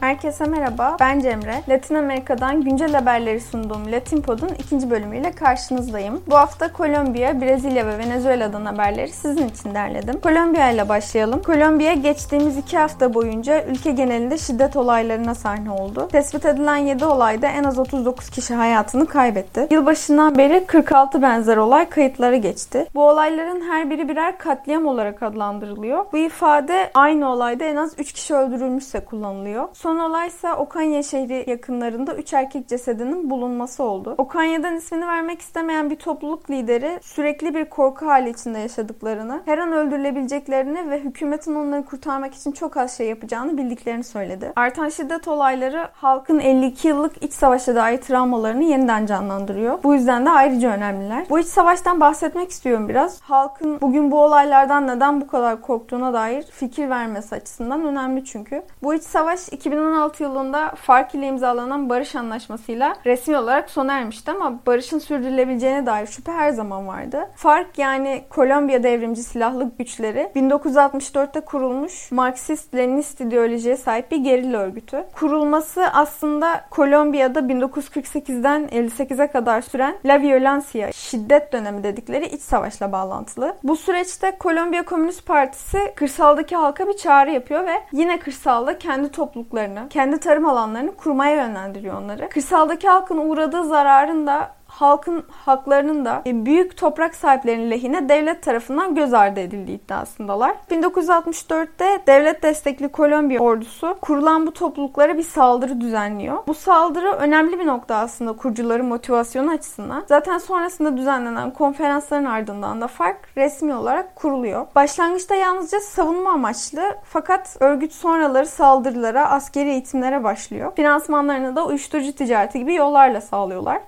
Herkese merhaba, ben Cemre. Latin Amerika'dan güncel haberleri sunduğum Latin Pod'un ikinci bölümüyle karşınızdayım. Bu hafta Kolombiya, Brezilya ve Venezuela'dan haberleri sizin için derledim. Kolombiya ile başlayalım. Kolombiya geçtiğimiz iki hafta boyunca ülke genelinde şiddet olaylarına sahne oldu. Tespit edilen 7 olayda en az 39 kişi hayatını kaybetti. Yılbaşından beri 46 benzer olay kayıtları geçti. Bu olayların her biri birer katliam olarak adlandırılıyor. Bu ifade aynı olayda en az 3 kişi öldürülmüşse kullanılıyor. Son olaysa Okanya şehri yakınlarında 3 erkek cesedinin bulunması oldu. Okanya'dan ismini vermek istemeyen bir topluluk lideri sürekli bir korku hali içinde yaşadıklarını, her an öldürülebileceklerini ve hükümetin onları kurtarmak için çok az şey yapacağını bildiklerini söyledi. Artan şiddet olayları halkın 52 yıllık iç savaşa dair travmalarını yeniden canlandırıyor. Bu yüzden de ayrıca önemliler. Bu iç savaştan bahsetmek istiyorum biraz. Halkın bugün bu olaylardan neden bu kadar korktuğuna dair fikir vermesi açısından önemli çünkü. Bu iç savaş 2016 yılında FARC ile imzalanan barış anlaşmasıyla resmi olarak sona ermişti ama barışın sürdürülebileceğine dair şüphe her zaman vardı. FARC yani Kolombiya Devrimci Silahlı Güçleri 1964'te kurulmuş Marksist-Leninist ideolojiye sahip bir gerilla örgütü. Kurulması aslında Kolombiya'da 1948'den 58'e kadar süren La Violencia, şiddet dönemi dedikleri iç savaşla bağlantılı. Bu süreçte Kolombiya Komünist Partisi kırsaldaki halka bir çağrı yapıyor ve yine kırsalda kendi topluluklarını, kendi tarım alanlarını kurmaya yönlendiriyor onları. Kırsaldaki halkın uğradığı zararın da halkın haklarının da büyük toprak sahiplerinin lehine devlet tarafından göz ardı edildiği iddiasındalar. 1964'te devlet destekli Kolombiya ordusu kurulan bu topluluklara bir saldırı düzenliyor. Bu saldırı önemli bir nokta aslında kurucuların motivasyonu açısından. Zaten sonrasında düzenlenen konferansların ardından da fark resmi olarak kuruluyor. Başlangıçta yalnızca savunma amaçlı fakat örgüt sonraları saldırılara, askeri eğitimlere başlıyor. Finansmanlarını da uyuşturucu ticareti gibi yollarla sağlıyorlar.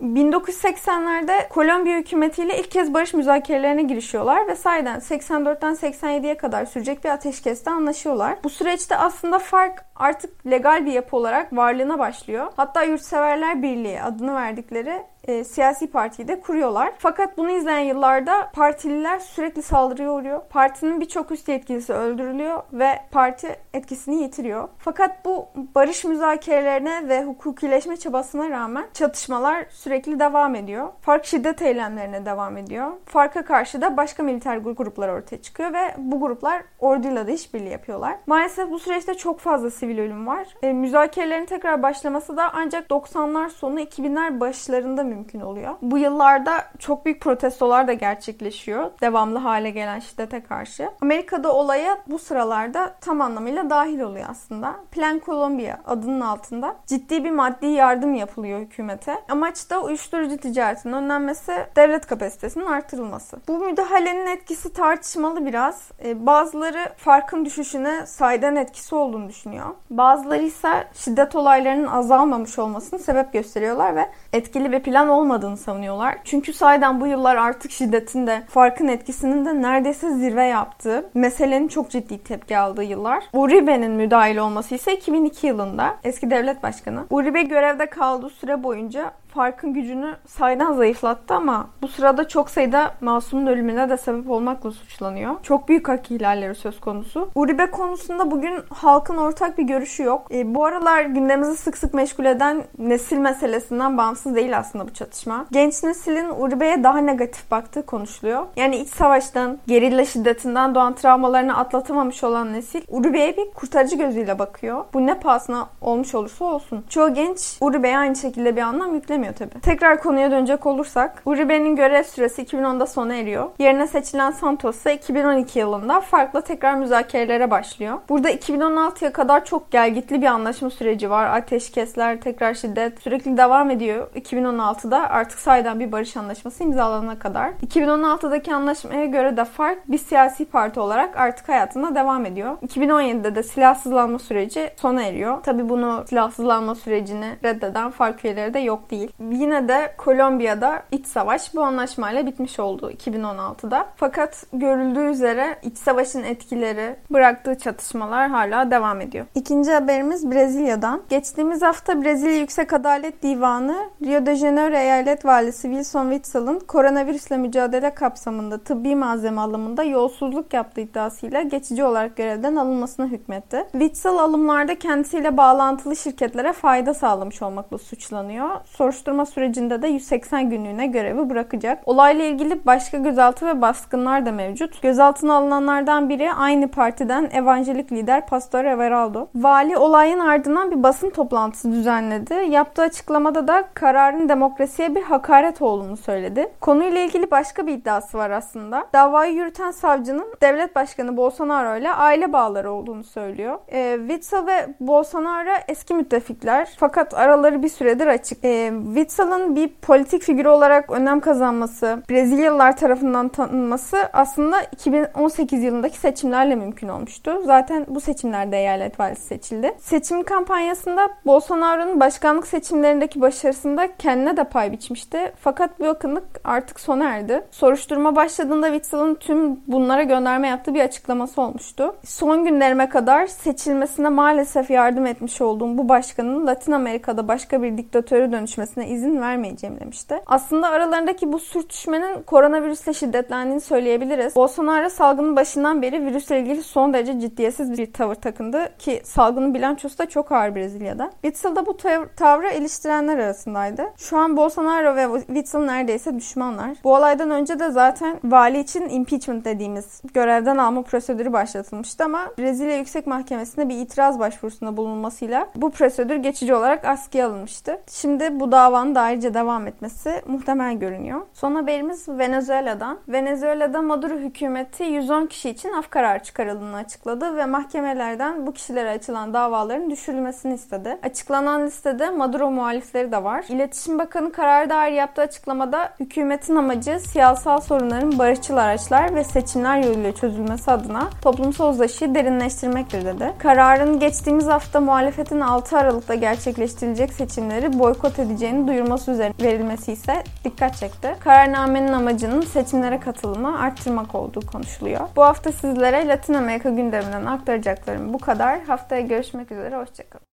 1980'lerde Kolombiya hükümetiyle ilk kez barış müzakerelerine girişiyorlar ve sayeden 84'ten 87'ye kadar sürecek bir ateşkeste anlaşıyorlar. Bu süreçte aslında fark artık legal bir yapı olarak varlığına başlıyor. Hatta Yurtseverler Birliği adını verdikleri e, siyasi partiyi de kuruyorlar. Fakat bunu izleyen yıllarda partililer sürekli saldırıya uğruyor. Partinin birçok üst yetkilisi öldürülüyor ve parti etkisini yitiriyor. Fakat bu barış müzakerelerine ve hukukileşme çabasına rağmen çatışmalar sürekli devam ediyor. Fark şiddet eylemlerine devam ediyor. Farka karşı da başka militer gruplar ortaya çıkıyor ve bu gruplar orduyla da işbirliği yapıyorlar. Maalesef bu süreçte çok fazla sivil ölüm var. E, müzakerelerin tekrar başlaması da ancak 90'lar sonu 2000'ler başlarında mümkün oluyor. Bu yıllarda çok büyük protestolar da gerçekleşiyor. Devamlı hale gelen şiddete karşı. Amerika'da olaya bu sıralarda tam anlamıyla dahil oluyor aslında. Plan Colombia adının altında ciddi bir maddi yardım yapılıyor hükümete. Amaç da uyuşturucu ticaretinin önlenmesi, devlet kapasitesinin artırılması. Bu müdahalenin etkisi tartışmalı biraz. Ee, bazıları farkın düşüşüne sayeden etkisi olduğunu düşünüyor. Bazıları ise şiddet olaylarının azalmamış olmasını sebep gösteriyorlar ve etkili bir plan olmadığını savunuyorlar. Çünkü sayeden bu yıllar artık şiddetin de farkın etkisinin de neredeyse zirve yaptığı, meselenin çok ciddi tepki aldığı yıllar. Uribe'nin müdahil olması ise 2002 yılında eski devlet başkanı. Uribe görevde kaldığı süre boyunca farkın gücünü saydan zayıflattı ama bu sırada çok sayıda masumun ölümüne de sebep olmakla suçlanıyor. Çok büyük hak ihlalleri söz konusu. Uribe konusunda bugün halkın ortak bir görüşü yok. E, bu aralar gündemimizi sık sık meşgul eden nesil meselesinden bağımsız değil aslında bu çatışma. Genç neslin Uribe'ye daha negatif baktığı konuşuluyor. Yani iç savaştan, gerilla şiddetinden doğan travmalarını atlatamamış olan nesil Uribe'ye bir kurtarıcı gözüyle bakıyor. Bu ne pahasına olmuş olursa olsun. Çoğu genç Uribe'ye aynı şekilde bir anlam yüklemiyor istemiyor tabi. Tekrar konuya dönecek olursak Uribe'nin görev süresi 2010'da sona eriyor. Yerine seçilen Santos ise 2012 yılında farklı tekrar müzakerelere başlıyor. Burada 2016'ya kadar çok gelgitli bir anlaşma süreci var. Ateşkesler, tekrar şiddet sürekli devam ediyor. 2016'da artık sayeden bir barış anlaşması imzalanana kadar. 2016'daki anlaşmaya göre de fark bir siyasi parti olarak artık hayatına devam ediyor. 2017'de de silahsızlanma süreci sona eriyor. Tabi bunu silahsızlanma sürecini reddeden fark üyeleri de yok değil. Yine de Kolombiya'da iç savaş bu anlaşmayla bitmiş oldu 2016'da. Fakat görüldüğü üzere iç savaşın etkileri, bıraktığı çatışmalar hala devam ediyor. İkinci haberimiz Brezilya'dan. Geçtiğimiz hafta Brezilya Yüksek Adalet Divanı Rio de Janeiro Eyalet Valisi Wilson Witzel'ın koronavirüsle mücadele kapsamında tıbbi malzeme alımında yolsuzluk yaptığı iddiasıyla geçici olarak görevden alınmasına hükmetti. Witzel alımlarda kendisiyle bağlantılı şirketlere fayda sağlamış olmakla suçlanıyor. Soruşturma sürecinde de 180 günlüğüne görevi bırakacak. Olayla ilgili başka gözaltı ve baskınlar da mevcut. Gözaltına alınanlardan biri aynı partiden evangelik lider Pastor Everaldo. Vali olayın ardından bir basın toplantısı düzenledi. Yaptığı açıklamada da kararın demokrasiye bir hakaret olduğunu söyledi. Konuyla ilgili başka bir iddiası var aslında. Davayı yürüten savcının devlet başkanı Bolsonaro ile aile bağları olduğunu söylüyor. E, Witzel ve Bolsonaro eski müttefikler fakat araları bir süredir açık. E, Witzel'ın bir politik figürü olarak önem kazanması, Brezilyalılar tarafından tanınması aslında 2018 yılındaki seçimlerle mümkün olmuştu. Zaten bu seçimlerde eyalet valisi seçildi. Seçim kampanyasında Bolsonaro'nun başkanlık seçimlerindeki başarısında kendine de pay biçmişti. Fakat bu yakınlık artık sona erdi. Soruşturma başladığında Witzel'ın tüm bunlara gönderme yaptığı bir açıklaması olmuştu. Son günlerime kadar seçilmesine maalesef yardım etmiş olduğum bu başkanın Latin Amerika'da başka bir diktatöre dönüşmesine izin vermeyeceğim demişti. Aslında aralarındaki bu sürtüşmenin koronavirüsle şiddetlendiğini söyleyebiliriz. Bolsonaro salgının başından beri virüsle ilgili son derece ciddiyetsiz bir tavır takındı ki salgının bilançosu da çok ağır Brezilya'da. Witzel da bu tav- tavrı eleştirenler arasındaydı. Şu an Bolsonaro ve Witzel neredeyse düşmanlar. Bu olaydan önce de zaten vali için impeachment dediğimiz görevden alma prosedürü başlatılmıştı ama Brezilya Yüksek Mahkemesi'nde bir itiraz başvurusunda bulunmasıyla bu prosedür geçici olarak askıya alınmıştı. Şimdi bu davanın da ayrıca devam etmesi muhtemel görünüyor. Son haberimiz Venezuela'dan. Venezuela'da Maduro hükümeti 110 kişi için af kararı çıkarıldığını açıkladı ve mahkemelerden bu kişilere açılan davaların düşürülmesini istedi. Açıklanan listede Maduro muhalifleri de var. İletişim Bakanı kararı dair yaptığı açıklamada hükümetin amacı siyasal sorunların barışçıl araçlar ve seçimler yoluyla çözülmesi adına toplumsal uzlaşıyı derinleştirmektir dedi. Kararın geçtiğimiz hafta muhalefetin 6 Aralık'ta gerçekleştirilecek seçimleri boykot edeceğini duyurması üzerine verilmesi ise dikkat çekti. Kararnamenin amacının seçimlere katılımı arttırmak olduğu konuşuluyor. Bu hafta sizlere Latin Amerika gündeminden aktaracaklarım bu kadar. Haftaya görüşmek üzere, hoşçakalın.